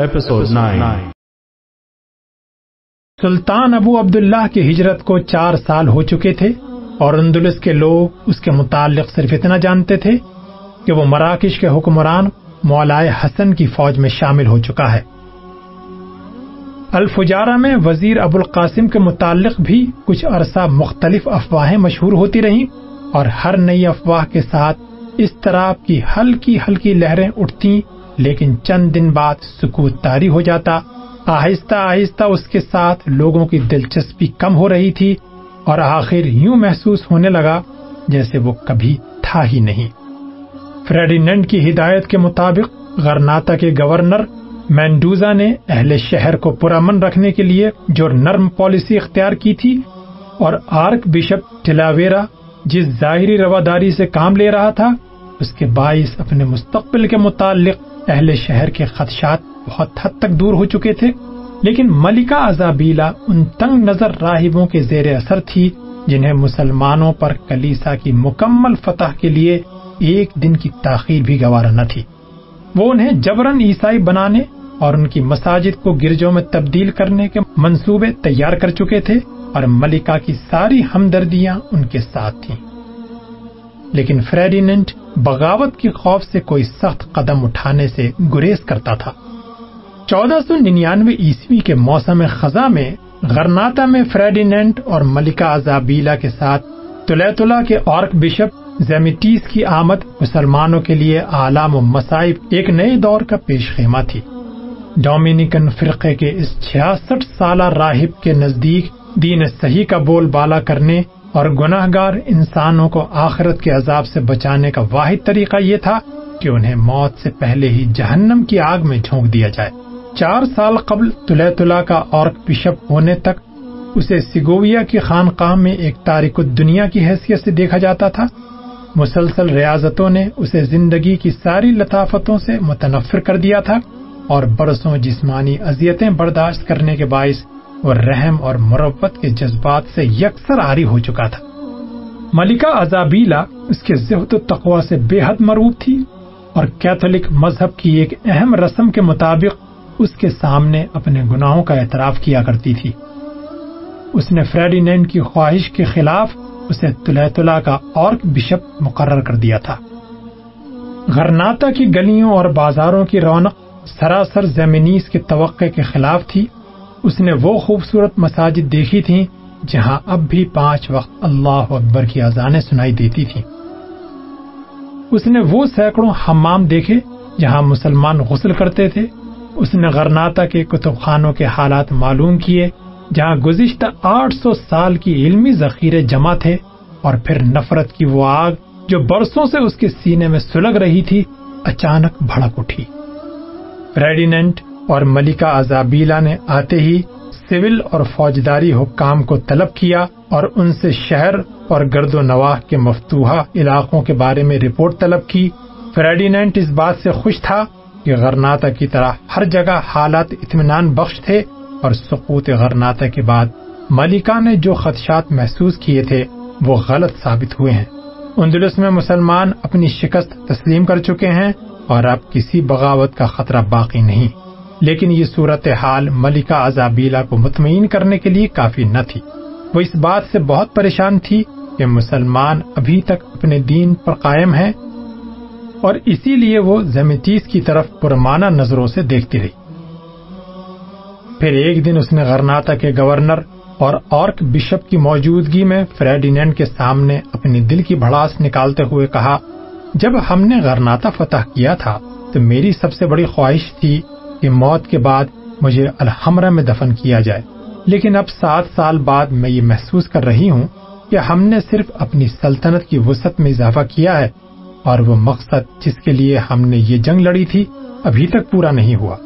Episode 9. سلطان ابو عبداللہ کی ہجرت کو چار سال ہو چکے تھے اور اندلس کے لوگ اس کے متعلق صرف اتنا جانتے تھے کہ وہ مراکش کے حکمران مولائے حسن کی فوج میں شامل ہو چکا ہے الفجارہ میں وزیر ابو القاسم کے متعلق بھی کچھ عرصہ مختلف افواہیں مشہور ہوتی رہیں اور ہر نئی افواہ کے ساتھ اس طرح کی ہلکی ہلکی لہریں اٹھتی لیکن چند دن بعد سکوت تاری ہو جاتا۔ آہستہ آہستہ اس کے ساتھ لوگوں کی دلچسپی کم ہو رہی تھی اور آخر یوں محسوس ہونے لگا جیسے وہ کبھی تھا ہی نہیں۔ فریڈینڈ کی ہدایت کے مطابق غرناتا کے گورنر مینڈوزا نے اہل شہر کو پرامن رکھنے کے لیے جو نرم پالیسی اختیار کی تھی اور آرک بشپ ٹلاویرا جس ظاہری رواداری سے کام لے رہا تھا، اس کے باعث اپنے مستقبل کے متعلق اہل شہر کے خدشات بہت حد تک دور ہو چکے تھے، لیکن ملکہ ازابیلا ان تنگ نظر راہبوں کے زیر اثر تھی، جنہیں مسلمانوں پر کلیسا کی مکمل فتح کے لیے ایک دن کی تاخیر بھی گوارا نہ تھی۔ وہ انہیں جبرن عیسائی بنانے اور ان کی مساجد کو گرجوں میں تبدیل کرنے کے منصوبے تیار کر چکے تھے اور ملکہ کی ساری ہمدردیاں ان کے ساتھ تھیں۔ لیکن فریڈینٹ بغاوت کی خوف سے کوئی سخت قدم اٹھانے سے گریز کرتا تھا۔ چودہ سو ننانوے عیسوی کے موسم خزاں میں غرناتا میں فریڈینٹ اور ملکہ ازابیلا کے ساتھ تلیتلا کے آرک بشپ زیمیٹیس کی آمد مسلمانوں کے لیے عالم و مصائب ایک نئے دور کا پیش خیمہ تھی۔ ڈومینیکن فرقے کے اس چھیاسٹھ سالہ راہب کے نزدیک دین صحیح کا بول بالا کرنے اور گناہ گار انسانوں کو آخرت کے عذاب سے بچانے کا واحد طریقہ یہ تھا کہ انہیں موت سے پہلے ہی جہنم کی آگ میں جھونک دیا جائے۔ چار سال قبل تلا کا اور بشپ ہونے تک اسے سگویا کی خانقاہ میں ایک تاریخ دنیا کی حیثیت سے دیکھا جاتا تھا۔ مسلسل ریاضتوں نے اسے زندگی کی ساری لطافتوں سے متنفر کر دیا تھا اور برسوں جسمانی اذیتیں برداشت کرنے کے باعث وہ رحم اور مربت کے جذبات سے یکسر آری ہو چکا تھا۔ ملکہ ازابیلا اس کے زہد و تقوا سے بے حد مروب تھی اور کیتھولک مذہب کی ایک اہم رسم کے مطابق اس کے سامنے اپنے گناہوں کا اعتراف کیا کرتی تھی۔ اس نے فریڈینڈ کی خواہش کے خلاف اسے تلا کا اور بشپ مقرر کر دیا تھا۔ غرناتا کی گلیوں اور بازاروں کی رونق سراسر زمینیس کے توقع کے خلاف تھی۔ اس نے وہ خوبصورت مساجد دیکھی تھی جہاں اب بھی پانچ وقت اللہ اکبر کی اذانیں سنائی دیتی تھی اس نے وہ سینکڑوں حمام دیکھے جہاں مسلمان غسل کرتے تھے۔ اس نے غرناتا کے کتب خانوں کے حالات معلوم کیے جہاں گزشتہ آٹھ سو سال کی علمی ذخیرے جمع تھے اور پھر نفرت کی وہ آگ جو برسوں سے اس کے سینے میں سلگ رہی تھی اچانک بھڑک اٹھی۔ ریڈینٹ اور ملکہ ازابیلا نے آتے ہی سول اور فوجداری حکام کو طلب کیا اور ان سے شہر اور گرد و نواح کے مفتوحہ علاقوں کے بارے میں رپورٹ طلب کی۔ فریڈینٹ اس بات سے خوش تھا کہ غرناتا کی طرح ہر جگہ حالات اطمینان بخش تھے اور سقوط غرناتا کے بعد ملکہ نے جو خدشات محسوس کیے تھے وہ غلط ثابت ہوئے ہیں۔ اندلس میں مسلمان اپنی شکست تسلیم کر چکے ہیں اور اب کسی بغاوت کا خطرہ باقی نہیں۔ لیکن یہ صورت حال ملکہ ازابیلا کو مطمئن کرنے کے لیے کافی نہ تھی۔ وہ اس بات سے بہت پریشان تھی کہ مسلمان ابھی تک اپنے دین پر قائم ہیں اور اسی لیے وہ زمیتیس کی طرف پرمانہ نظروں سے دیکھتی رہی۔ پھر ایک دن اس نے غرناتا کے گورنر اور آرک بشپ کی موجودگی میں فریڈینڈ کے سامنے اپنی دل کی بھڑاس نکالتے ہوئے کہا، جب ہم نے غرناتا فتح کیا تھا تو میری سب سے بڑی خواہش تھی کہ موت کے بعد مجھے الحمرہ میں دفن کیا جائے۔ لیکن اب سات سال بعد میں یہ محسوس کر رہی ہوں کہ ہم نے صرف اپنی سلطنت کی وسعت میں اضافہ کیا ہے اور وہ مقصد جس کے لیے ہم نے یہ جنگ لڑی تھی ابھی تک پورا نہیں ہوا۔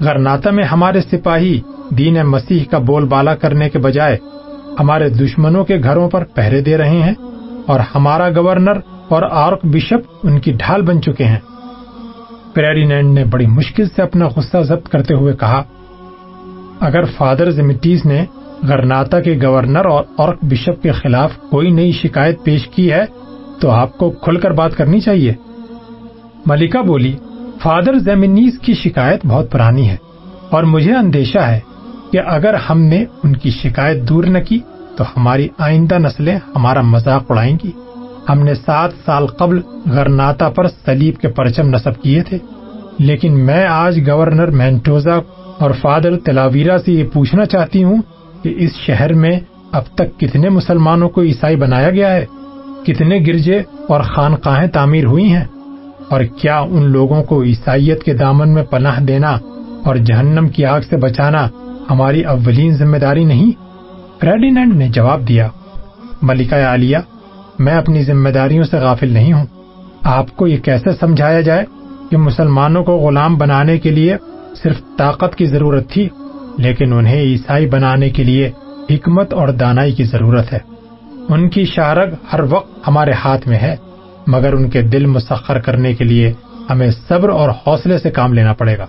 غرناتا میں ہمارے سپاہی دین مسیح کا بول بالا کرنے کے بجائے ہمارے دشمنوں کے گھروں پر پہرے دے رہے ہیں اور ہمارا گورنر اور آرک بشپ ان کی ڈھال بن چکے ہیں۔ پیریڈینڈ نے بڑی مشکل سے اپنا غصہ ضبط کرتے ہوئے کہا، اگر فادر زمیٹیز نے غرناتا کے گورنر اور اورک بشپ کے خلاف کوئی نئی شکایت پیش کی ہے، تو آپ کو کھل کر بات کرنی چاہیے۔ ملکہ بولی، فادر زمینیز کی شکایت بہت پرانی ہے اور مجھے اندیشہ ہے کہ اگر ہم نے ان کی شکایت دور نہ کی، تو ہماری آئندہ نسلیں ہمارا مذاق اڑائیں گی۔ ہم نے سات سال قبل غرناتا پر سلیب کے پرچم نصب کیے تھے، لیکن میں آج گورنر مینٹوزا اور فادر تلاویرا سے یہ پوچھنا چاہتی ہوں کہ اس شہر میں اب تک کتنے مسلمانوں کو عیسائی بنایا گیا ہے؟ کتنے گرجے اور خانقاہیں تعمیر ہوئی ہیں؟ اور کیا ان لوگوں کو عیسائیت کے دامن میں پناہ دینا اور جہنم کی آگ سے بچانا ہماری اولین ذمہ داری نہیں؟ فریڈینڈ نے جواب دیا، ملکہ عالیہ میں اپنی ذمہ داریوں سے غافل نہیں ہوں۔ آپ کو یہ کیسے سمجھایا جائے کہ مسلمانوں کو غلام بنانے کے لیے صرف طاقت کی ضرورت تھی، لیکن انہیں عیسائی بنانے کے لیے حکمت اور دانائی کی ضرورت ہے۔ ان کی شارگ ہر وقت ہمارے ہاتھ میں ہے، مگر ان کے دل مسخر کرنے کے لیے ہمیں صبر اور حوصلے سے کام لینا پڑے گا۔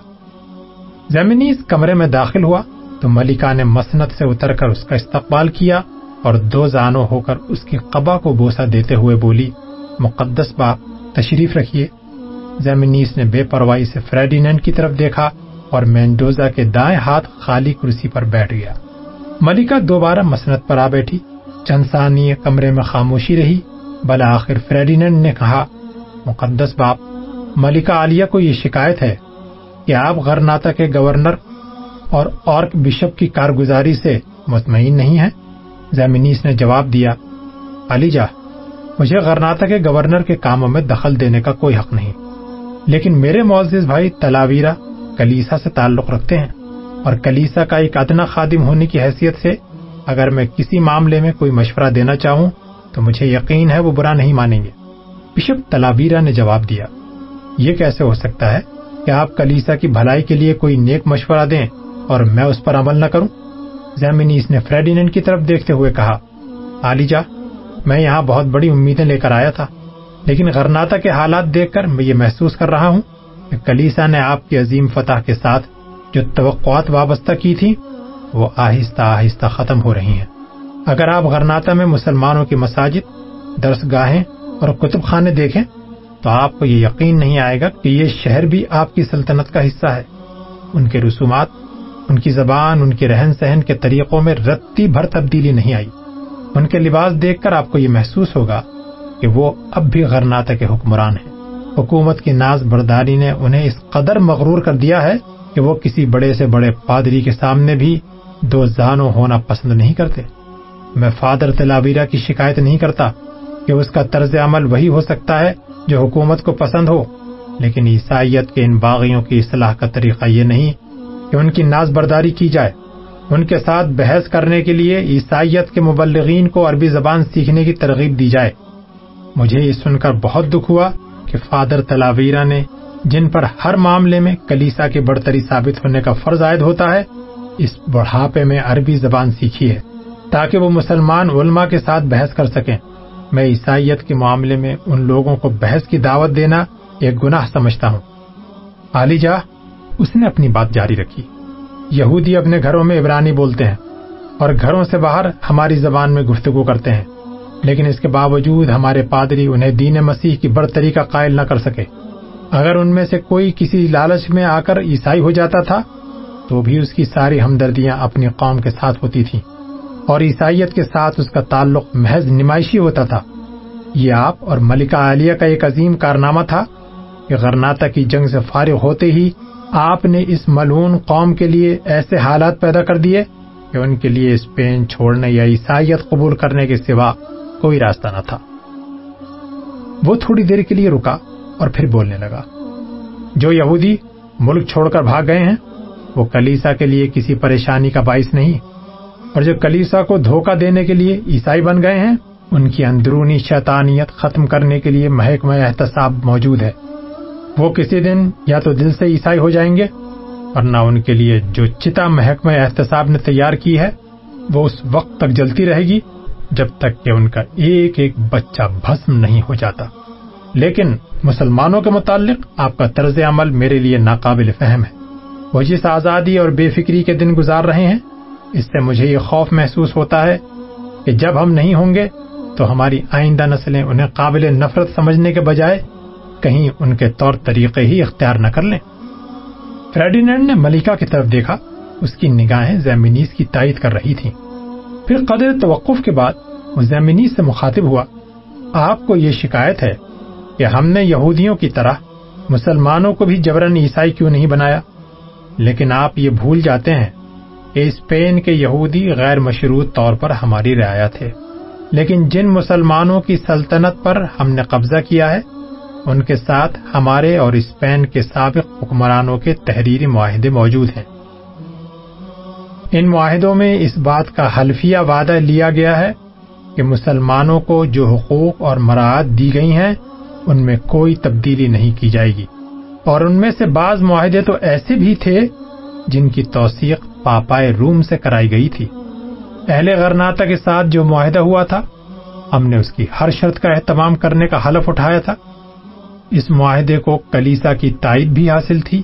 زمینی اس کمرے میں داخل ہوا تو ملکہ نے مسنت سے اتر کر اس کا استقبال کیا۔ اور دو زانو ہو کر اس کی قبا کو بوسا دیتے ہوئے بولی، مقدس باپ، تشریف رکھیے۔ زمینیس نے بے پرواہی سے فریڈینڈ کی طرف دیکھا اور مینڈوزا کے دائیں ہاتھ خالی کرسی پر بیٹھ گیا۔ ملکہ دوبارہ مسنت پر آ بیٹھی۔ چند ثانیے کمرے میں خاموشی رہی۔ بلا آخر فریڈینڈ نے کہا، مقدس باپ، ملکہ عالیہ کو یہ شکایت ہے کہ آپ غرناتا کے گورنر اور اورک بشپ کی کارگزاری سے مطمئن نہیں ہیں؟ زمینیس نے جواب دیا، علی جا، مجھے غرناتا کے گورنر کے کاموں میں دخل دینے کا کوئی حق نہیں، لیکن میرے معزز بھائی تلاویرا کلیسا سے تعلق رکھتے ہیں اور کلیسا کا ایک ادنا خادم ہونے کی حیثیت سے اگر میں کسی معاملے میں کوئی مشورہ دینا چاہوں تو مجھے یقین ہے وہ برا نہیں مانیں گے۔ بشپ تلاویرا نے جواب دیا، یہ کیسے ہو سکتا ہے کہ آپ کلیسا کی بھلائی کے لیے کوئی نیک مشورہ دیں اور میں اس پر عمل نہ کروں؟ زیمنیس نے فریڈینڈ کی طرف دیکھتے ہوئے کہا علی جا، میں یہاں بہت بڑی امیدیں لے کر آیا تھا، لیکن غرناتا کے حالات دیکھ کر میں یہ محسوس کر رہا ہوں کہ کلیسا نے آپ کی عظیم فتح کے ساتھ جو توقعات وابستہ کی تھی، وہ آہستہ آہستہ ختم ہو رہی ہیں۔ اگر آپ غرناتا میں مسلمانوں کی مساجد درس گاہیں اور کتب خانے دیکھیں، تو آپ کو یہ یقین نہیں آئے گا کہ یہ شہر بھی آپ کی سلطنت کا حصہ ہے۔ ان کے رسومات ان کی زبان، ان کے رہن سہن کے طریقوں میں رتی بھر تبدیلی نہیں آئی۔ ان کے لباس دیکھ کر آپ کو یہ محسوس ہوگا کہ وہ اب بھی غرناتا کے حکمران ہیں۔ حکومت کی ناز برداری نے انہیں اس قدر مغرور کر دیا ہے کہ وہ کسی بڑے سے بڑے پادری کے سامنے بھی دو زانو ہونا پسند نہیں کرتے۔ میں فادر تلاویرا کی شکایت نہیں کرتا کہ اس کا طرز عمل وہی ہو سکتا ہے جو حکومت کو پسند ہو، لیکن عیسائیت کے ان باغیوں کی اصلاح کا طریقہ یہ نہیں کہ ان کی ناز برداری کی جائے۔ ان کے ساتھ بحث کرنے کے لیے عیسائیت کے مبلغین کو عربی زبان سیکھنے کی ترغیب دی جائے۔ مجھے یہ سن کر بہت دکھ ہوا کہ فادر تلاویرا نے، جن پر ہر معاملے میں کلیسا کی بڑھتری ثابت ہونے کا فرض عائد ہوتا ہے، اس بڑھاپے میں عربی زبان سیکھی ہے، تاکہ وہ مسلمان علماء کے ساتھ بحث کر سکیں۔ میں عیسائیت کے معاملے میں ان لوگوں کو بحث کی دعوت دینا ایک گناہ سمجھتا ہوں۔ علی جا اس نے اپنی بات جاری رکھی۔ یہودی اپنے گھروں میں عبرانی بولتے ہیں اور گھروں سے باہر ہماری زبان میں گفتگو کرتے ہیں، لیکن اس کے باوجود ہمارے پادری انہیں دین مسیح کی برتری کا قائل نہ کر سکے۔ اگر ان میں سے کوئی کسی لالچ میں آ کر عیسائی ہو جاتا تھا، تو بھی اس کی ساری ہمدردیاں اپنی قوم کے ساتھ ہوتی تھیں۔ اور عیسائیت کے ساتھ اس کا تعلق محض نمائشی ہوتا تھا۔ یہ آپ اور ملکہ عالیہ کا ایک عظیم کارنامہ تھا کہ غرناتا کی جنگ سے فارغ ہوتے ہی آپ نے اس ملون قوم کے لیے ایسے حالات پیدا کر دیے کہ ان کے لیے اسپین چھوڑنے یا عیسائیت قبول کرنے کے سوا کوئی راستہ نہ تھا۔ وہ تھوڑی دیر کے لیے رکا اور پھر بولنے لگا۔ جو یہودی ملک چھوڑ کر بھاگ گئے ہیں، وہ کلیسا کے لیے کسی پریشانی کا باعث نہیں۔ اور جو کلیسا کو دھوکہ دینے کے لیے عیسائی بن گئے ہیں، ان کی اندرونی شیطانیت ختم کرنے کے لیے محکمہ احتساب موجود ہے۔ وہ کسی دن یا تو دل سے عیسائی ہو جائیں گے اور نہ ان کے لیے جو چتا محکمہ احتساب نے تیار کی ہے، وہ اس وقت تک جلتی رہے گی جب تک کہ ان کا ایک ایک بچہ بھسم نہیں ہو جاتا۔ لیکن مسلمانوں کے متعلق آپ کا طرز عمل میرے لیے ناقابل فہم ہے۔ وہ جس آزادی اور بے فکری کے دن گزار رہے ہیں، اس سے مجھے یہ خوف محسوس ہوتا ہے کہ جب ہم نہیں ہوں گے، تو ہماری آئندہ نسلیں انہیں قابل نفرت سمجھنے کے بجائے کہیں ان کے طور طریقے ہی اختیار نہ کر لیں۔ فریڈینڈ نے ملکہ کی طرف دیکھا، اس کی نگاہیں زیمنیز کی تائید کر رہی تھیں۔ پھر قدر توقف کے بعد وہ زیمنیز سے مخاطب ہوا، آپ کو یہ شکایت ہے کہ ہم نے یہودیوں کی طرح مسلمانوں کو بھی جبرن عیسائی کیوں نہیں بنایا؟ لیکن آپ یہ بھول جاتے ہیں کہ اسپین کے یہودی غیر مشروط طور پر ہماری رعایا تھے لیکن جن مسلمانوں کی سلطنت پر ہم نے قبضہ کیا ہے ان کے ساتھ ہمارے اور اسپین کے سابق حکمرانوں کے تحریری معاہدے موجود ہیں۔ ان معاہدوں میں اس بات کا حلفیہ وعدہ لیا گیا ہے کہ مسلمانوں کو جو حقوق اور مراعات دی گئی ہیں، ان میں کوئی تبدیلی نہیں کی جائے گی۔ اور ان میں سے بعض معاہدے تو ایسے بھی تھے جن کی توثیق پاپائے روم سے کرائی گئی تھی۔ اہل غرناتا کے ساتھ جو معاہدہ ہوا تھا، ہم نے اس کی ہر شرط کا اہتمام کرنے کا حلف اٹھایا تھا۔ اس معاہدے کو کلیسا کی تائید بھی حاصل تھی۔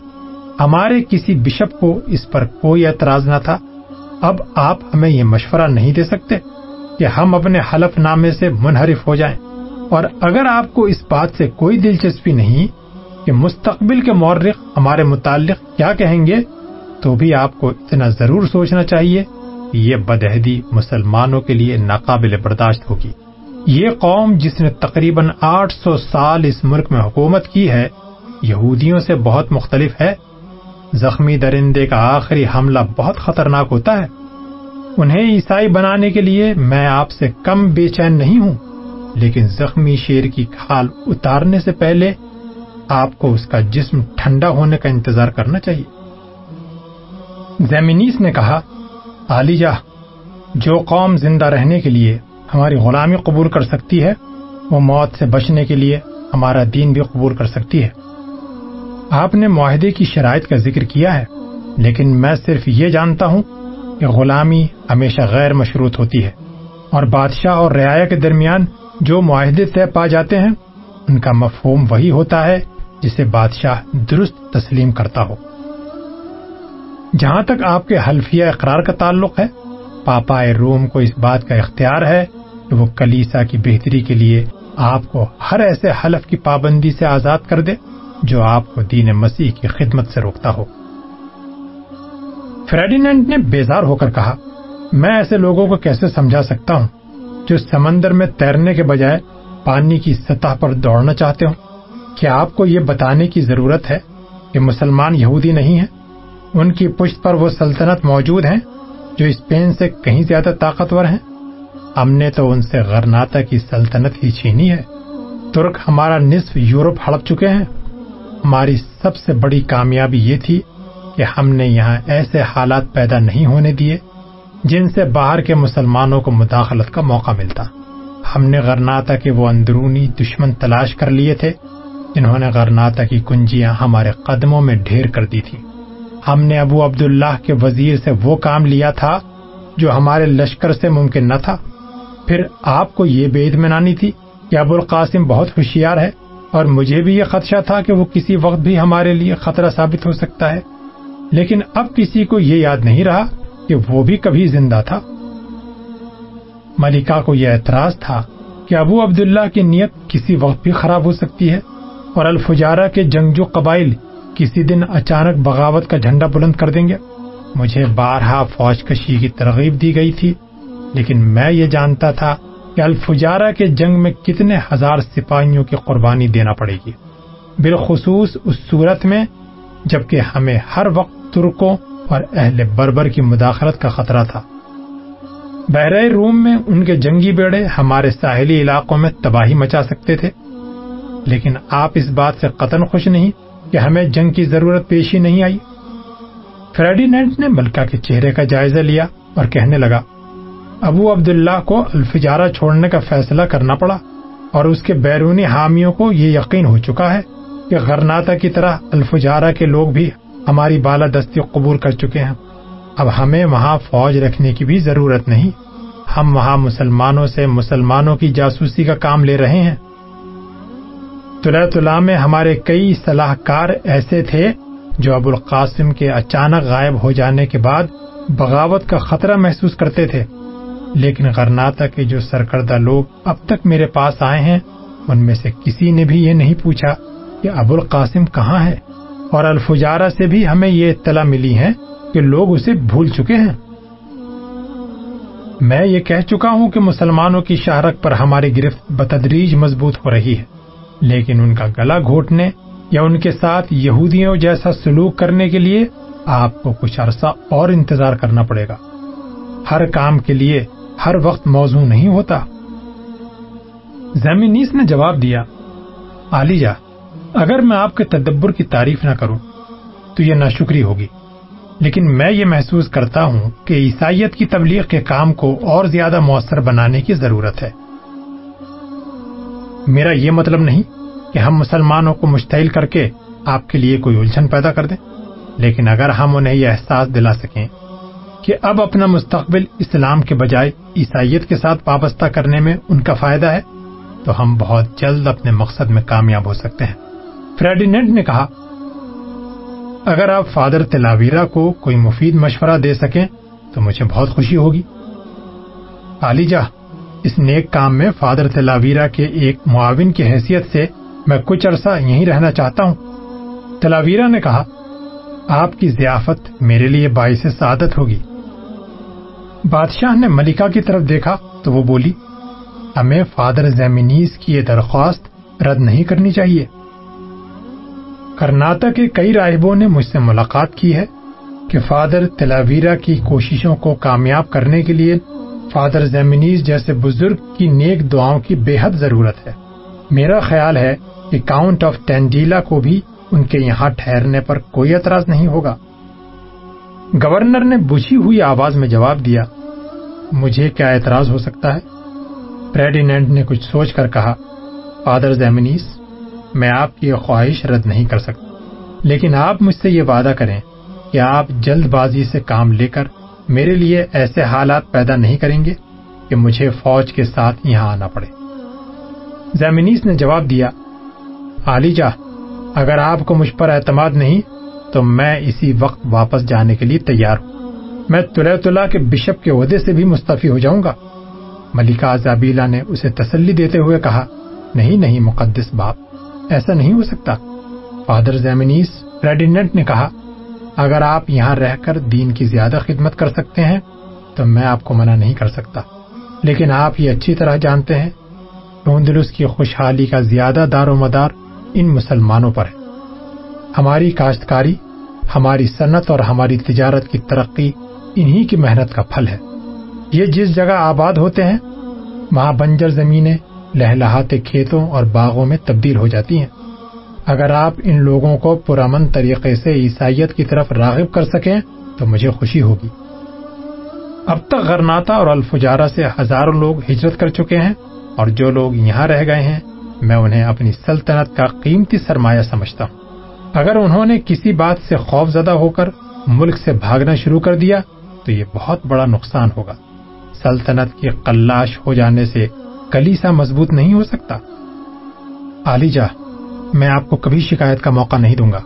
ہمارے کسی بشپ کو اس پر کوئی اعتراض نہ تھا۔ اب آپ ہمیں یہ مشورہ نہیں دے سکتے کہ ہم اپنے حلف نامے سے منحرف ہو جائیں۔ اور اگر آپ کو اس بات سے کوئی دلچسپی نہیں کہ مستقبل کے مورخ ہمارے متعلق کیا کہیں گے، تو بھی آپ کو اتنا ضرور سوچنا چاہیے کہ یہ بدہدی مسلمانوں کے لیے ناقابل برداشت ہوگی۔ یہ قوم جس نے تقریباً آٹھ سو سال اس ملک میں حکومت کی ہے، یہودیوں سے بہت مختلف ہے۔ زخمی درندے کا آخری حملہ بہت خطرناک ہوتا ہے۔ انہیں عیسائی بنانے کے لیے میں آپ سے کم بے چین نہیں ہوں، لیکن زخمی شیر کی کھال اتارنے سے پہلے آپ کو اس کا جسم ٹھنڈا ہونے کا انتظار کرنا چاہیے۔ زیمنیس نے کہا، عالیجہ، جو قوم زندہ رہنے کے لیے ہماری غلامی قبول کر سکتی ہے، وہ موت سے بچنے کے لیے ہمارا دین بھی قبول کر سکتی ہے۔ آپ نے معاہدے کی شرائط کا ذکر کیا ہے، لیکن میں صرف یہ جانتا ہوں کہ غلامی ہمیشہ غیر مشروط ہوتی ہے۔ اور بادشاہ اور رعایا کے درمیان جو معاہدے طے پا جاتے ہیں، ان کا مفہوم وہی ہوتا ہے جسے بادشاہ درست تسلیم کرتا ہو۔ جہاں تک آپ کے حلفیہ اقرار کا تعلق ہے پاپا روم کو اس بات کا اختیار ہے کہ وہ کلیسا کی بہتری کے لیے آپ کو ہر ایسے حلف کی پابندی سے آزاد کر دے جو آپ کو دین مسیح کی خدمت سے روکتا ہو۔ فریڈینڈ نے بیزار ہو کر کہا، میں ایسے لوگوں کو کیسے سمجھا سکتا ہوں جو سمندر میں تیرنے کے بجائے پانی کی سطح پر دوڑنا چاہتے ہوں؟ کیا آپ کو یہ بتانے کی ضرورت ہے کہ مسلمان یہودی نہیں ہیں؟ ان کی پشت پر وہ سلطنت موجود ہیں جو اسپین سے کہیں زیادہ طاقتور ہیں؟ ہم نے تو ان سے غرناتا کی سلطنت ہی چھینی ہے۔ ترک ہمارا نصف یورپ ہڑپ چکے ہیں۔ ہماری سب سے بڑی کامیابی یہ تھی کہ ہم نے یہاں ایسے حالات پیدا نہیں ہونے دیے جن سے باہر کے مسلمانوں کو مداخلت کا موقع ملتا۔ ہم نے غرناتا کے وہ اندرونی دشمن تلاش کر لیے تھے جنہوں نے غرناتا کی کنجیاں ہمارے قدموں میں ڈھیر کر دی تھی ہم نے ابو عبداللہ کے وزیر سے وہ کام لیا تھا جو ہمارے لشکر سے ممکن نہ تھا۔ پھر آپ کو یہ بے اطمینانی تھی کہ ابو القاسم بہت ہوشیار ہے اور مجھے بھی یہ خدشہ تھا کہ وہ کسی وقت بھی ہمارے لیے خطرہ ثابت ہو سکتا ہے۔ لیکن اب کسی کو یہ یاد نہیں رہا کہ وہ بھی کبھی زندہ تھا۔ ملکہ کو یہ اعتراض تھا کہ ابو عبداللہ کی نیت کسی وقت بھی خراب ہو سکتی ہے اور الفجارہ کے جنگجو قبائل کسی دن اچانک بغاوت کا جھنڈا بلند کر دیں گے۔ مجھے بارہا فوج کشی کی ترغیب دی گئی تھی۔ لیکن میں یہ جانتا تھا کہ الفجارہ کے جنگ میں کتنے ہزار سپاہیوں کی قربانی دینا پڑے گی۔ بالخصوص اس صورت میں، جبکہ ہمیں ہر وقت ترکوں اور اہل بربر کی مداخلت کا خطرہ تھا۔ بحر روم میں ان کے جنگی بیڑے ہمارے ساحلی علاقوں میں تباہی مچا سکتے تھے۔ لیکن آپ اس بات سے قطن خوش نہیں کہ ہمیں جنگ کی ضرورت پیش ہی نہیں آئی۔ فریڈینڈ نے ملکہ کے چہرے کا جائزہ لیا اور کہنے لگا ابو عبداللہ کو الفجارہ چھوڑنے کا فیصلہ کرنا پڑا اور اس کے بیرونی حامیوں کو یہ یقین ہو چکا ہے کہ غرناتا کی طرح الفجارہ کے لوگ بھی ہماری بالا دستی قبول کر چکے ہیں۔ اب ہمیں وہاں فوج رکھنے کی بھی ضرورت نہیں۔ ہم وہاں مسلمانوں سے مسلمانوں کی جاسوسی کا کام لے رہے ہیں۔ طلع میں ہمارے کئی صلاح کار ایسے تھے جو ابو القاسم کے اچانک غائب ہو جانے کے بعد بغاوت کا خطرہ محسوس کرتے تھے۔ لیکن غرناتا کے جو سرکردہ لوگ اب تک میرے پاس آئے ہیں، ان میں سے کسی نے بھی یہ نہیں پوچھا کہ ابو القاسم کہاں ہے۔ اور الفجارہ سے بھی ہمیں یہ اطلاع ملی ہے کہ لوگ اسے بھول چکے ہیں۔ میں یہ کہہ چکا ہوں کہ مسلمانوں کی شہرک پر ہماری گرفت بتدریج مضبوط ہو رہی ہے، لیکن ان کا گلا گھوٹنے یا ان کے ساتھ یہودیوں جیسا سلوک کرنے کے لیے آپ کو کچھ عرصہ اور انتظار کرنا پڑے گا۔ ہر کام کے لیے ہر وقت موضوع نہیں ہوتا۔ زمینیس نے جواب دیا آلیجا اگر میں آپ کے تدبر کی تعریف نہ کروں تو یہ ناشکری ہوگی۔ لیکن میں یہ محسوس کرتا ہوں کہ عیسائیت کی تبلیغ کے کام کو اور زیادہ مؤثر بنانے کی ضرورت ہے۔ میرا یہ مطلب نہیں کہ ہم مسلمانوں کو مشتعل کر کے آپ کے لیے کوئی الجھن پیدا کر دیں، لیکن اگر ہم انہیں یہ احساس دلا سکیں کہ اب اپنا مستقبل اسلام کے بجائے عیسائیت کے ساتھ وابستہ کرنے میں ان کا فائدہ ہے، تو ہم بہت جلد اپنے مقصد میں کامیاب ہو سکتے ہیں۔ فریڈینٹ نے کہا، اگر آپ فادر تلاویرا کو کوئی مفید مشورہ دے سکیں، تو مجھے بہت خوشی ہوگی۔ علی جا اس نیک کام میں فادر تلاویرا کے ایک معاون کی حیثیت سے میں کچھ عرصہ یہیں رہنا چاہتا ہوں۔ تلاویرا نے کہا، آپ کی ضیافت میرے لیے باعث سعادت ہوگی۔ بادشاہ نے ملکہ کی طرف دیکھا تو وہ بولی، ہمیں فادر زیمنیز کی یہ درخواست رد نہیں کرنی چاہیے۔ کرناٹک کے کئی راہبوں نے مجھ سے ملاقات کی ہے کہ فادر تلاویرا کی کوششوں کو کامیاب کرنے کے لیے فادر زیمنیز جیسے بزرگ کی نیک دعاؤں کی بے حد ضرورت ہے۔ میرا خیال ہے کہ کاؤنٹ آف ٹینڈیلا کو بھی ان کے یہاں ٹھہرنے پر کوئی اعتراض نہیں ہوگا۔ گورنر نے بجھی ہوئی آواز میں جواب دیا، مجھے کیا اعتراض ہو سکتا ہے؟ پریڈینٹ نے کچھ سوچ کر کہا فادر زیمنیس میں آپ کی خواہش رد نہیں کر سکتا۔ لیکن آپ مجھ سے یہ وعدہ کریں کہ آپ جلد بازی سے کام لے کر میرے لیے ایسے حالات پیدا نہیں کریں گے کہ مجھے فوج کے ساتھ یہاں آنا پڑے۔ زیمنیس نے جواب دیا علی جا اگر آپ کو مجھ پر اعتماد نہیں تو میں اسی وقت واپس جانے کے لیے تیار ہوں۔ میں تلا تلا کے بشپ کے عہدے سے بھی مستعفی ہو جاؤں گا۔ ملکہ زابیلا نے اسے تسلی دیتے ہوئے کہا، نہیں نہیں، مقدس باپ، ایسا نہیں ہو سکتا۔ فادر زیمنیس ریڈینٹ نے کہا، اگر آپ یہاں رہ کر دین کی زیادہ خدمت کر سکتے ہیں، تو میں آپ کو منع نہیں کر سکتا۔ لیکن آپ یہ اچھی طرح جانتے ہیں کی خوشحالی کا زیادہ دار و مدار ان مسلمانوں پر ہے۔ ہماری کاشتکاری، ہماری صنعت اور ہماری تجارت کی ترقی انہی کی محنت کا پھل ہے۔ یہ جس جگہ آباد ہوتے ہیں، وہاں بنجر زمینیں لہلاتے کھیتوں اور باغوں میں تبدیل ہو جاتی ہیں۔ اگر آپ ان لوگوں کو پرامن طریقے سے عیسائیت کی طرف راغب کر سکیں، تو مجھے خوشی ہوگی۔ اب تک غرناتا اور الفجارہ سے ہزاروں لوگ ہجرت کر چکے ہیں اور جو لوگ یہاں رہ گئے ہیں، میں انہیں اپنی سلطنت کا قیمتی سرمایہ سمجھتا ہوں۔ اگر انہوں نے کسی بات سے خوف زدہ ہو کر ملک سے بھاگنا شروع کر دیا، تو یہ بہت بڑا نقصان ہوگا۔ سلطنت کی قلاش ہو جانے سے کلیسا مضبوط نہیں ہو سکتا۔ علی جا، میں آپ کو کبھی شکایت کا موقع نہیں دوں گا۔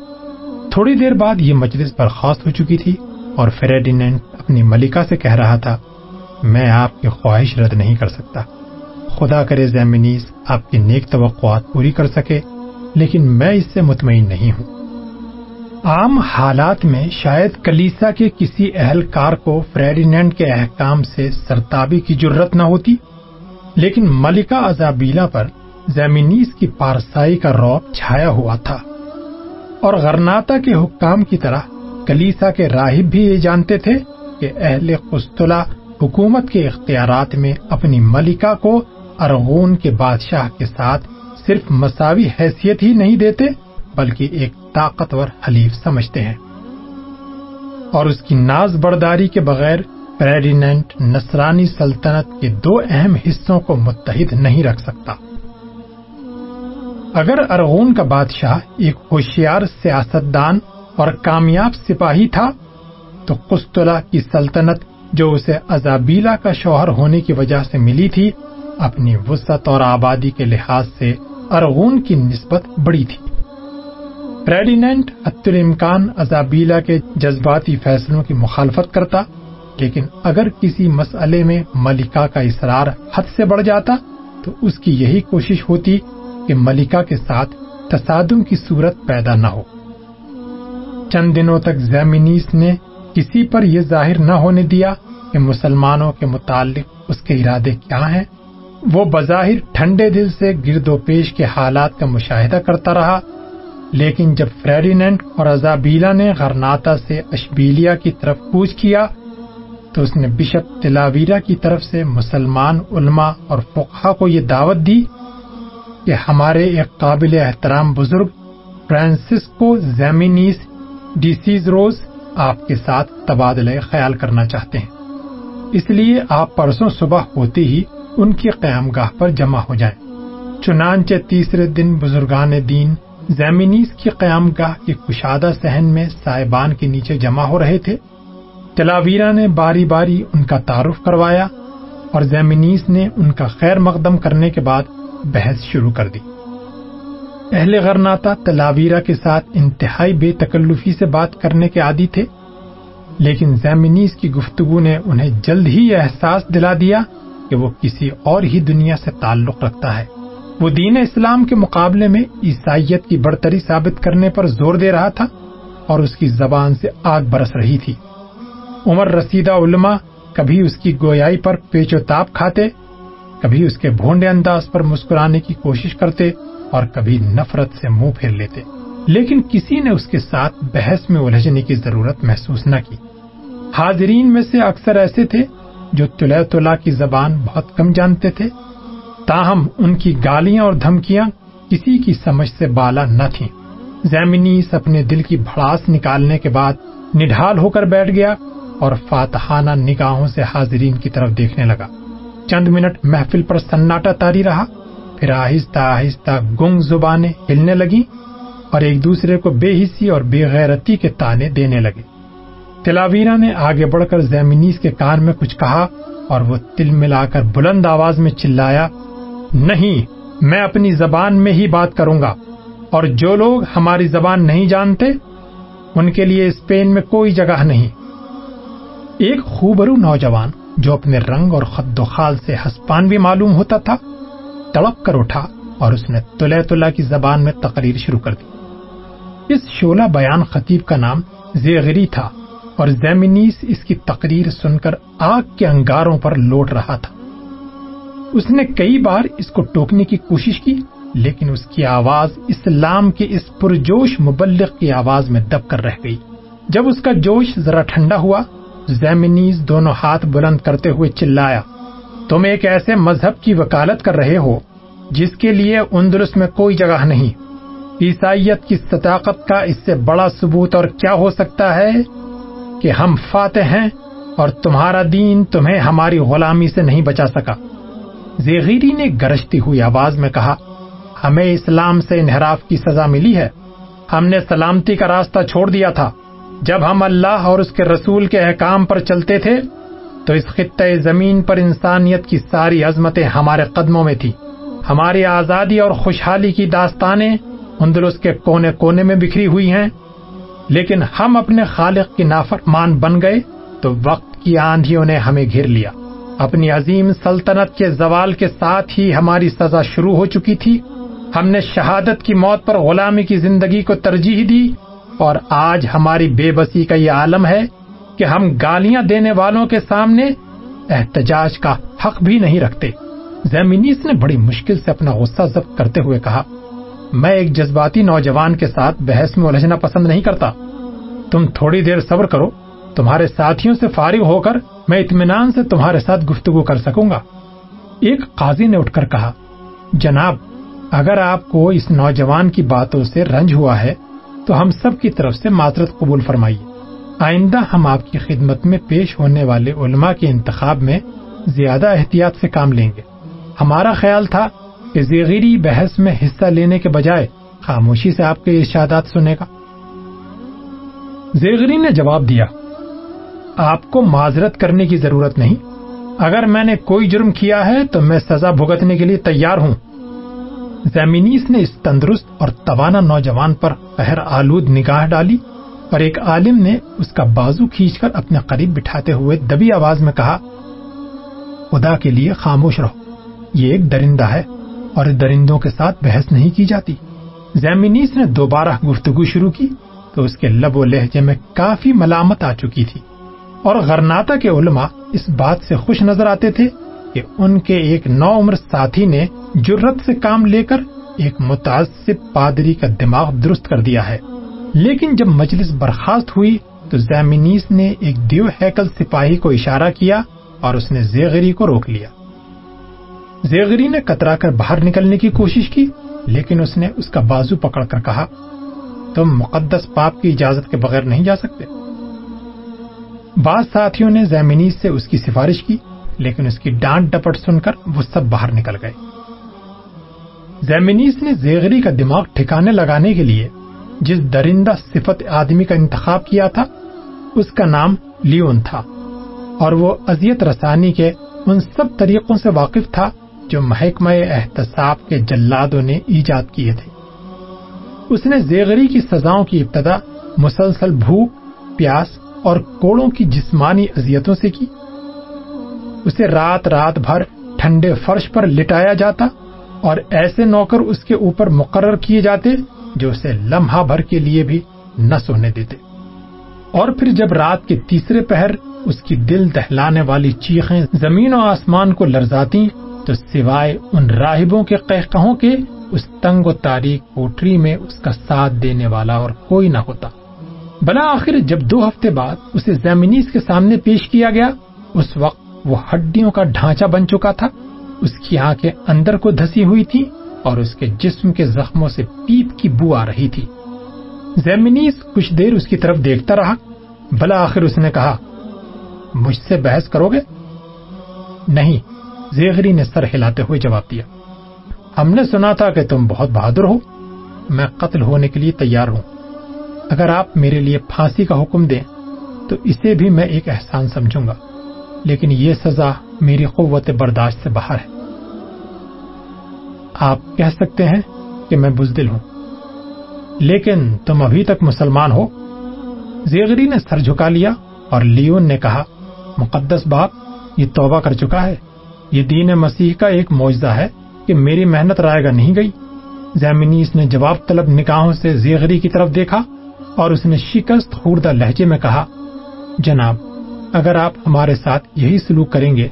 تھوڑی دیر بعد یہ مجلس برخاست ہو چکی تھی اور فریڈینٹ اپنی ملکہ سے کہہ رہا تھا، میں آپ کی خواہش رد نہیں کر سکتا۔ خدا کرے زیمنیز آپ کی نیک توقعات پوری کر سکے، لیکن میں اس سے مطمئن نہیں ہوں۔ عام حالات میں شاید کلیسا کے کسی اہلکار کو فریڈینٹ کے احکام سے سرتابی کی ضرورت نہ ہوتی، لیکن ملکہ ازابیلا پر زمینیز کی پارسائی کا روب چھایا ہوا تھا۔ اور غرناتا کے حکام کی طرح کلیسا کے راہب بھی یہ جانتے تھے کہ اہل قسطلہ حکومت کے اختیارات میں اپنی ملکہ کو ارغون کے بادشاہ کے ساتھ صرف مساوی حیثیت ہی نہیں دیتے، بلکہ ایک طاقتور حلیف سمجھتے ہیں۔ اور اس کی ناز برداری کے بغیر پریڈینٹ نصرانی سلطنت کے دو اہم حصوں کو متحد نہیں رکھ سکتا۔ اگر ارغون کا بادشاہ ایک ہوشیار سیاست دان اور کامیاب سپاہی تھا، تو قسطلہ کی سلطنت جو اسے ازابیلا کا شوہر ہونے کی وجہ سے ملی تھی، اپنی وسط اور آبادی کے لحاظ سے ارغون کی نسبت بڑی تھی۔ ریڈینٹ حت الامکان ازابیلا کے جذباتی فیصلوں کی مخالفت کرتا، لیکن اگر کسی مسئلے میں ملکہ کا اصرار حد سے بڑھ جاتا، تو اس کی یہی کوشش ہوتی کہ ملکہ کے ساتھ تصادم کی صورت پیدا نہ ہو۔ چند دنوں تک زیمینیس نے کسی پر یہ ظاہر نہ ہونے دیا کہ مسلمانوں کے متعلق اس کے ارادے کیا ہیں۔ وہ بظاہر ٹھنڈے دل سے گرد و پیش کے حالات کا مشاہدہ کرتا رہا۔ لیکن جب فریڈیننٹ اور ازابیلا نے غرناتا سے اشبیلیا کی طرف کوچ کیا، تو اس نے بشپ تلاویرا کی طرف سے مسلمان علماء اور فقہ کو یہ دعوت دی کہ ہمارے ایک قابل احترام بزرگ فرانسسکو زیمینیس ڈیسیز روز آپ کے ساتھ تبادلہ خیال کرنا چاہتے ہیں۔ اس لیے آپ پرسوں صبح ہوتے ہی ان کی قیام گاہ پر جمع ہو جائیں۔ چنانچہ تیسرے دن بزرگان دین زیمینیس کی قیام گاہ کی کشادہ سہن میں سائبان کے نیچے جمع ہو رہے تھے۔ تلاویرا نے باری باری ان کا تعارف کروایا اور زیمینیس نے ان کا خیر مقدم کرنے کے بعد بحث شروع کر دی۔ اہل غرناتا تلاویرا کے ساتھ انتہائی بے تکلفی سے بات کرنے کے عادی تھے، لیکن زیمینیس کی گفتگو نے انہیں جلد ہی یہ احساس دلا دیا کہ وہ کسی اور ہی دنیا سے تعلق رکھتا ہے۔ وہ دین اسلام کے مقابلے میں عیسائیت کی برتری ثابت کرنے پر زور دے رہا تھا اور اس کی زبان سے آگ برس رہی تھی۔ عمر رسیدہ علماء کبھی اس کی گویائی پر پیچ و تاپ کھاتے، کبھی اس کے بھونڈے انداز پر مسکرانے کی کوشش کرتے اور کبھی نفرت سے منہ پھیر لیتے۔ لیکن کسی نے اس کے ساتھ بحث میں الجھنے کی ضرورت محسوس نہ کی۔ حاضرین میں سے اکثر ایسے تھے جو تلا تلا کی زبان بہت کم جانتے تھے۔ تاہم ان کی گالیاں اور دھمکیاں کسی کی سمجھ سے بالا نہ تھیں۔ زیمنیس اپنے دل کی بھڑاس نکالنے کے بعد نڈھال ہو کر بیٹھ گیا اور فاتحانہ نگاہوں سے حاضرین کی طرف دیکھنے لگا۔ چند منٹ محفل پر سناٹا تاری رہا۔ پھر آہستہ آہستہ گنگ زبانیں ہلنے لگی اور ایک دوسرے کو بے حصی اور بے غیرتی کے تانے دینے لگے۔ تلاویرا نے آگے بڑھ کر زیمنیس کے کان میں کچھ کہا اور وہ تل ملا کر بلند آواز میں چلایا نہیں، میں اپنی زبان میں ہی بات کروں گا۔ اور جو لوگ ہماری زبان نہیں جانتے، ان کے لیے اسپین میں کوئی جگہ نہیں۔ ایک خوبرو نوجوان جو اپنے رنگ اور خد و خال سے ہسپان بھی معلوم ہوتا تھا، تڑپ کر اٹھا اور اس نے تلے تلا کی زبان میں تقریر شروع کر دی۔ اس شولہ بیان خطیب کا نام زیغری تھا اور زیمنیس اس کی تقریر سن کر آگ کے انگاروں پر لوٹ رہا تھا۔ اس نے کئی بار اس کو ٹوکنے کی کوشش کی، لیکن اس کی آواز اسلام کے اس پرجوش مبلغ کی آواز میں دب کر رہ گئی۔ جب اس کا جوش ذرا ٹھنڈا ہوا زیمنیز دونوں ہاتھ بلند کرتے ہوئے چلایا۔ تم ایک ایسے مذہب کی وکالت کر رہے ہو، جس کے لیے اندرس میں کوئی جگہ نہیں۔ عیسائیت کی صداقت کا اس سے بڑا ثبوت اور کیا ہو سکتا ہے؟ کہ ہم فاتح ہیں اور تمہارا دین تمہیں ہماری غلامی سے نہیں بچا سکا۔ زیغیری نے گرجتی ہوئی آواز میں کہا، ہمیں اسلام سے انحراف کی سزا ملی ہے۔ ہم نے سلامتی کا راستہ چھوڑ دیا تھا۔ جب ہم اللہ اور اس کے رسول کے احکام پر چلتے تھے، تو اس خطۂ زمین پر انسانیت کی ساری عظمتیں ہمارے قدموں میں تھی ہماری آزادی اور خوشحالی کی داستانیں اندرس کے کونے کونے میں بکھری ہوئی ہیں۔ لیکن ہم اپنے خالق کی نافرمان بن گئے، تو وقت کی آندھیوں نے ہمیں گھر لیا۔ اپنی عظیم سلطنت کے زوال کے ساتھ ہی ہماری سزا شروع ہو چکی تھی۔ ہم نے شہادت کی موت پر غلامی کی زندگی کو ترجیح دی اور آج ہماری بے بسی کا یہ عالم ہے کہ ہم گالیاں دینے والوں کے سامنے احتجاج کا حق بھی نہیں رکھتے۔ زیمینیس نے بڑی مشکل سے اپنا غصہ ضبط کرتے ہوئے کہا، میں ایک جذباتی نوجوان کے ساتھ بحث میں الجھنا پسند نہیں کرتا۔ تم تھوڑی دیر صبر کرو، تمہارے ساتھیوں سے فارغ ہو کر میں اطمینان سے تمہارے ساتھ گفتگو کر سکوں گا۔ ایک قاضی نے اٹھ کر کہا، جناب، اگر آپ کو اس نوجوان کی باتوں سے رنج ہوا ہے، تو ہم سب کی طرف سے معذرت قبول فرمائیے۔ آئندہ ہم آپ کی خدمت میں پیش ہونے والے علماء کے انتخاب میں زیادہ احتیاط سے کام لیں گے۔ ہمارا خیال تھا کہ زیغیری بحث میں حصہ لینے کے بجائے خاموشی سے آپ کے ارشادات سنے گا۔ زیغری نے جواب دیا آپ کو معذرت کرنے کی ضرورت نہیں۔ اگر میں نے کوئی جرم کیا ہے تو میں سزا بھگتنے کے لیے تیار ہوں۔ زیمینیس نے اس تندرست اور توانا نوجوان پر قہر آلود نگاہ ڈالی اور ایک عالم نے اس کا بازو کھینچ کر اپنے قریب بٹھاتے ہوئے دبی آواز میں کہا، خدا کے لیے خاموش رہو۔ یہ ایک درندہ ہے اور درندوں کے ساتھ بحث نہیں کی جاتی۔ زیمینیس نے دوبارہ گفتگو شروع کی تو اس کے لب و لہجے میں کافی ملامت آ چکی تھی۔ اور غرناتا کے علماء اس بات سے خوش نظر آتے تھے کہ ان کے ایک نو عمر ساتھی نے جرت سے کام لے کر ایک متعصب پادری کا دماغ درست کر دیا ہے۔ لیکن جب مجلس برخاست ہوئی تو زیمنیس نے ایک دیو ہیکل سپاہی کو اشارہ کیا اور اس نے زیغری کو روک لیا۔ زیغری نے کترا کر باہر نکلنے کی کوشش کی، لیکن اس نے اس کا بازو پکڑ کر کہا، تم مقدس پاپ کی اجازت کے بغیر نہیں جا سکتے۔ بعض ساتھیوں نے زیمنیس سے اس کی سفارش کی، لیکن اس کی ڈانٹ ڈپٹ سن کر وہ سب باہر نکل گئے۔ زیمنیس نے زیغری کا دماغ ٹھکانے لگانے کے لیے جس درندہ صفت آدمی کا انتخاب کیا تھا، اس کا نام لیون تھا۔ اور وہ ازیت رسانی کے ان سب طریقوں سے واقف تھا جو محکمہ احتساب کے جلادوں نے ایجاد کیے تھے۔ اس نے زیغری کی سزاؤں کی ابتدا مسلسل بھوک، پیاس اور کوڑوں کی جسمانی اذیتوں سے کی۔ اسے رات رات بھر ٹھنڈے فرش پر لٹایا جاتا اور ایسے نوکر اس کے اوپر مقرر کیے جاتے جو اسے لمحہ بھر کے لیے بھی نہ سونے دیتے۔ اور پھر جب رات کے تیسرے پہر اس کی دل دہلانے والی چیخیں زمین و آسمان کو لرزاتی، تو سوائے ان راہبوں کے قہقہوں کے، اس تنگ و تاریخ کوٹری میں اس کا ساتھ دینے والا اور کوئی نہ ہوتا۔ بلا آخر جب دو ہفتے بعد اسے زمینیز کے سامنے پیش کیا گیا، اس وقت وہ ہڈیوں کا ڈھانچہ بن چکا تھا۔ اس کی آنکھیں اندر کو دھسی ہوئی تھی اور اس کے جسم کے زخموں سے پیپ کی بو آ رہی تھی۔ زیمنیز کچھ دیر اس کی طرف دیکھتا رہا۔ بلا آخر اس نے کہا، مجھ سے بحث کرو گے؟ نہیں، زیغری نے سر ہلاتے ہوئے جواب دیا۔ ہم نے سنا تھا کہ تم بہت بہادر ہو۔ میں قتل ہونے کے لیے تیار ہوں۔ اگر آپ میرے لیے پھانسی کا حکم دیں، تو اسے بھی میں ایک احسان سمجھوں گا۔ لیکن یہ سزا میری قوت برداشت سے باہر ہے۔ آپ کہہ سکتے ہیں کہ میں بزدل ہوں۔ لیکن تم ابھی تک مسلمان ہو۔ زیغری نے سر جھکا لیا اور لیون نے کہا، مقدس باپ، یہ توبہ کر چکا ہے۔ یہ دین مسیح کا ایک معجزہ ہے کہ میری محنت رائے گا نہیں گئی۔ زیمنیس نے جواب طلب نکاحوں سے زیغری کی طرف دیکھا۔ اور اس نے شکست خوردہ لہجے میں کہا، جناب، اگر آپ ہمارے ساتھ یہی سلوک کریں گے،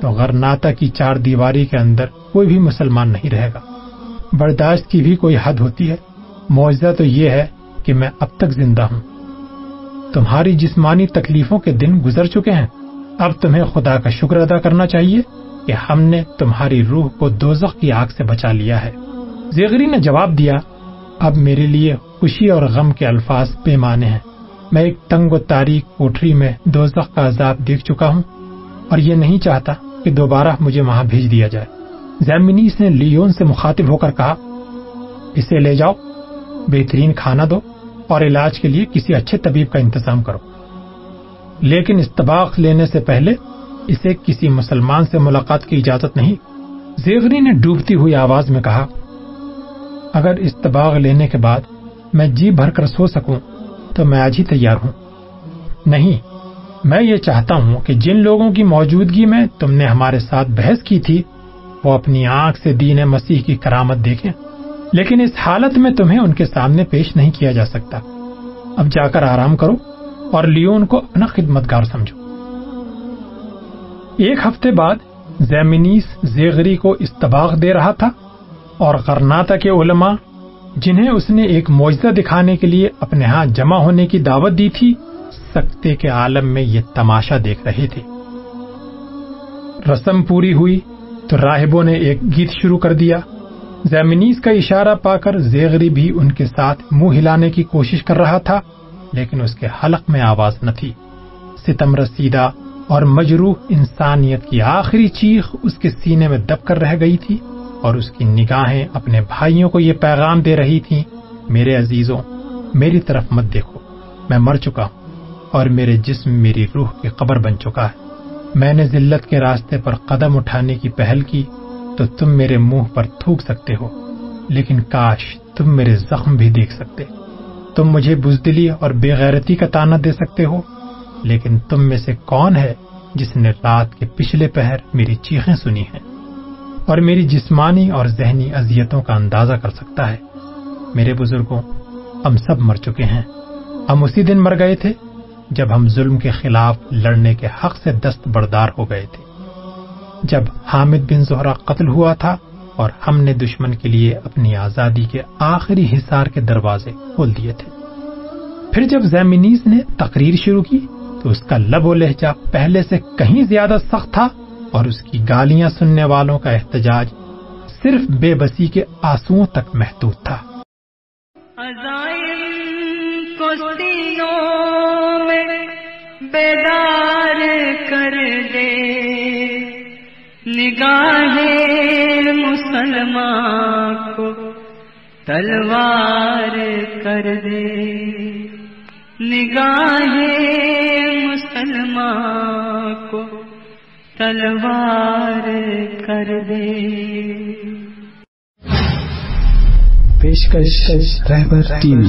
تو غرناتا کی چار دیواری کے اندر کوئی بھی مسلمان نہیں رہے گا۔ برداشت کی بھی کوئی حد ہوتی ہے۔ معاوضہ تو یہ ہے کہ میں اب تک زندہ ہوں۔ تمہاری جسمانی تکلیفوں کے دن گزر چکے ہیں۔ اب تمہیں خدا کا شکر ادا کرنا چاہیے کہ ہم نے تمہاری روح کو دوزخ کی آگ سے بچا لیا ہے۔ زیغری نے جواب دیا اب میرے لیے خوشی اور غم کے الفاظ پیمانے ہیں۔ میں ایک تنگ و تاریخ کوٹری میں دوزخ کا عذاب دیکھ چکا ہوں اور یہ نہیں چاہتا کہ دوبارہ مجھے وہاں بھیج دیا جائے۔ زیمنیس نے لیون سے مخاطب ہو کر کہا، اسے لے جاؤ، بہترین کھانا دو اور علاج کے لیے کسی اچھے طبیب کا انتظام کرو۔ لیکن استباق لینے سے پہلے اسے کسی مسلمان سے ملاقات کی اجازت نہیں۔ زیغری نے ڈوبتی ہوئی آواز میں کہا اگر استباغ لینے کے بعد میں جی بھر کر سو سکوں، تو میں آج ہی تیار ہوں۔ نہیں، میں یہ چاہتا ہوں کہ جن لوگوں کی موجودگی میں تم نے ہمارے ساتھ بحث کی تھی، وہ اپنی آنکھ سے دین مسیح کی کرامت دیکھیں۔ لیکن اس حالت میں تمہیں ان کے سامنے پیش نہیں کیا جا سکتا۔ اب جا کر آرام کرو اور لیون کو اپنا خدمت گار سمجھو۔ ایک ہفتے بعد زیمنیس زیغری کو استباغ دے رہا تھا۔ اور کرناتا کے علماء جنہیں اس نے ایک معجزہ دکھانے کے لیے اپنے ہاں جمع ہونے کی دعوت دی تھی، سکتے کے عالم میں یہ تماشا دیکھ رہے تھے۔ رسم پوری ہوئی تو راہبوں نے ایک گیت شروع کر دیا۔ زیمنیز کا اشارہ پا کر زیغری بھی ان کے ساتھ منہ ہلانے کی کوشش کر رہا تھا، لیکن اس کے حلق میں آواز نہ تھی۔ ستم رسیدہ اور مجروح انسانیت کی آخری چیخ اس کے سینے میں دب کر رہ گئی تھی۔ اور اس کی نگاہیں اپنے بھائیوں کو یہ پیغام دے رہی تھی میرے عزیزوں، میری طرف مت دیکھو، میں مر چکا ہوں اور میرے جسم میری روح کی قبر بن چکا ہے۔ میں نے ذلت کے راستے پر قدم اٹھانے کی پہل کی تو تم میرے منہ پر تھوک سکتے ہو، لیکن کاش تم میرے زخم بھی دیکھ سکتے۔ تم مجھے بزدلی اور بے غیرتی کا تانا دے سکتے ہو، لیکن تم میں سے کون ہے جس نے رات کے پچھلے پہر میری چیخیں سنی ہیں؟ اور میری جسمانی اور ذہنی اذیتوں کا اندازہ کر سکتا ہے۔ میرے بزرگوں، ہم سب مر چکے ہیں۔ ہم اسی دن مر گئے تھے جب ہم ظلم کے خلاف لڑنے کے حق سے دست بردار ہو گئے تھے۔ جب حامد بن زہرا قتل ہوا تھا اور ہم نے دشمن کے لیے اپنی آزادی کے آخری حصار کے دروازے کھول دیے تھے۔ پھر جب زیمنیز نے تقریر شروع کی تو اس کا لب و لہجہ پہلے سے کہیں زیادہ سخت تھا۔ اور اس کی گالیاں سننے والوں کا احتجاج صرف بے بسی کے آنسو تک محدود تھا۔ بیدار کر دے۔ نگاہ مسلمان کو تلوار کر دے۔ نگاہ مسلمان کو تلوار کر دے۔ پیشکش رہبر ٹیم۔